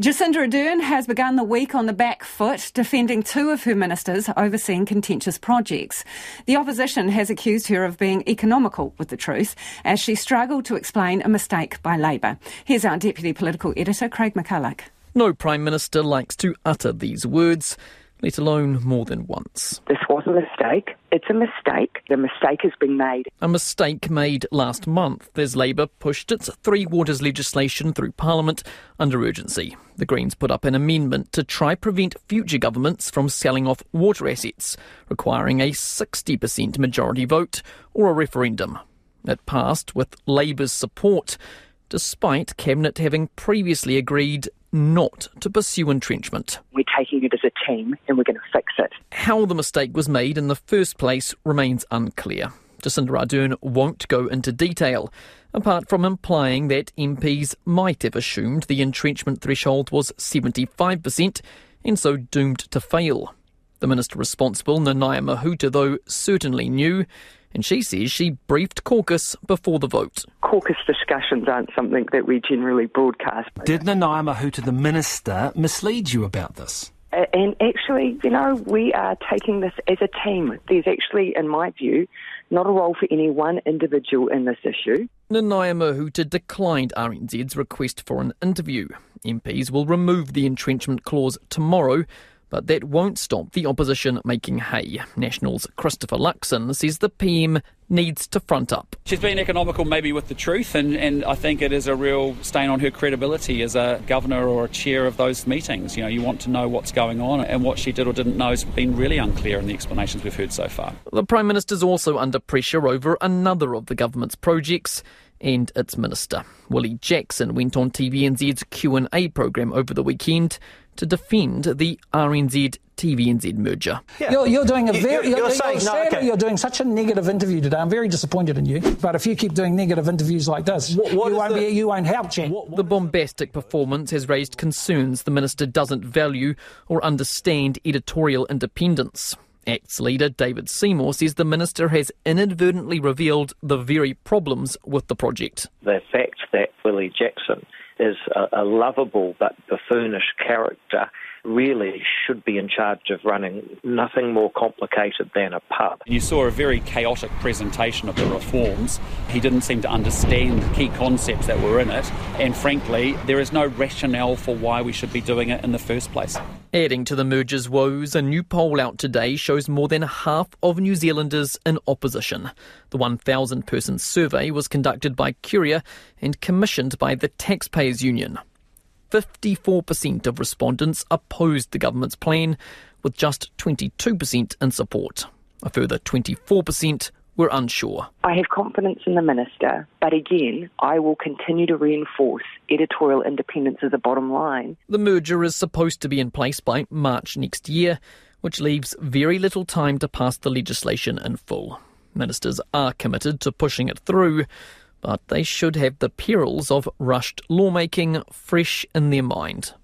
Jacinda Ardern has begun the week on the back foot, defending two of her ministers overseeing contentious projects. The opposition has accused her of being economical with the truth as she struggled to explain a mistake by Labour. Here's our Deputy Political Editor, Craig McCulloch. No Prime Minister likes to utter these words let alone more than once. This was a mistake. It's a mistake. The mistake has been made. A mistake made last month as Labour pushed its Three Waters legislation through Parliament under urgency. The Greens put up an amendment to try prevent future governments from selling off water assets, requiring a 60% majority vote or a referendum. It passed with Labour's support, despite Cabinet having previously agreed not to pursue entrenchment. We're taking it as a team and we're going to fix it. How the mistake was made in the first place remains unclear. Jacinda Ardern won't go into detail, apart from implying that MPs might have assumed the entrenchment threshold was 75% and so doomed to fail. The minister responsible, Nanaia Mahuta, though, certainly knew and she says she briefed caucus before the vote. Caucus discussions aren't something that we generally broadcast. Did Nanaia Mahuta, the minister, mislead you about this? And actually, you know, we are taking this as a team. There's actually, in my view, not a role for any one individual in this issue. Nanaia Mahuta declined RNZ's request for an interview. MPs will remove the entrenchment clause tomorrow but that won't stop the opposition making hay. Nationals Christopher Luxon says the PM needs to front up. She's been economical maybe with the truth, and, and I think it is a real stain on her credibility as a governor or a chair of those meetings. You know, you want to know what's going on, and what she did or didn't know has been really unclear in the explanations we've heard so far. The Prime Minister's also under pressure over another of the government's projects and its minister. Willie Jackson went on TVNZ's Q&A program over the weekend to defend the RNZ TVNZ merger. Yeah. You're, you're, doing a very you're, you're, saying, you're, no, okay. you're doing such a negative interview today. I'm very disappointed in you. But if you keep doing negative interviews like this, what, what you won't the, be you won't help, Jen. What, the bombastic performance has raised concerns the minister doesn't value or understand editorial independence. ACT's leader David Seymour says the minister has inadvertently revealed the very problems with the project. The fact that Willie Jackson is a, a lovable but buffoonish character really should be in charge of running nothing more complicated than a pub. You saw a very chaotic presentation of the reforms. He didn't seem to understand the key concepts that were in it, and frankly, there is no rationale for why we should be doing it in the first place. Adding to the merger's woes, a new poll out today shows more than half of New Zealanders in opposition. The 1,000 person survey was conducted by Curia and commissioned by the Taxpayers Union. 54% of respondents opposed the government's plan, with just 22% in support. A further 24% were unsure. I have confidence in the minister, but again, I will continue to reinforce editorial independence as a bottom line. The merger is supposed to be in place by March next year, which leaves very little time to pass the legislation in full. Ministers are committed to pushing it through, but they should have the perils of rushed lawmaking fresh in their mind.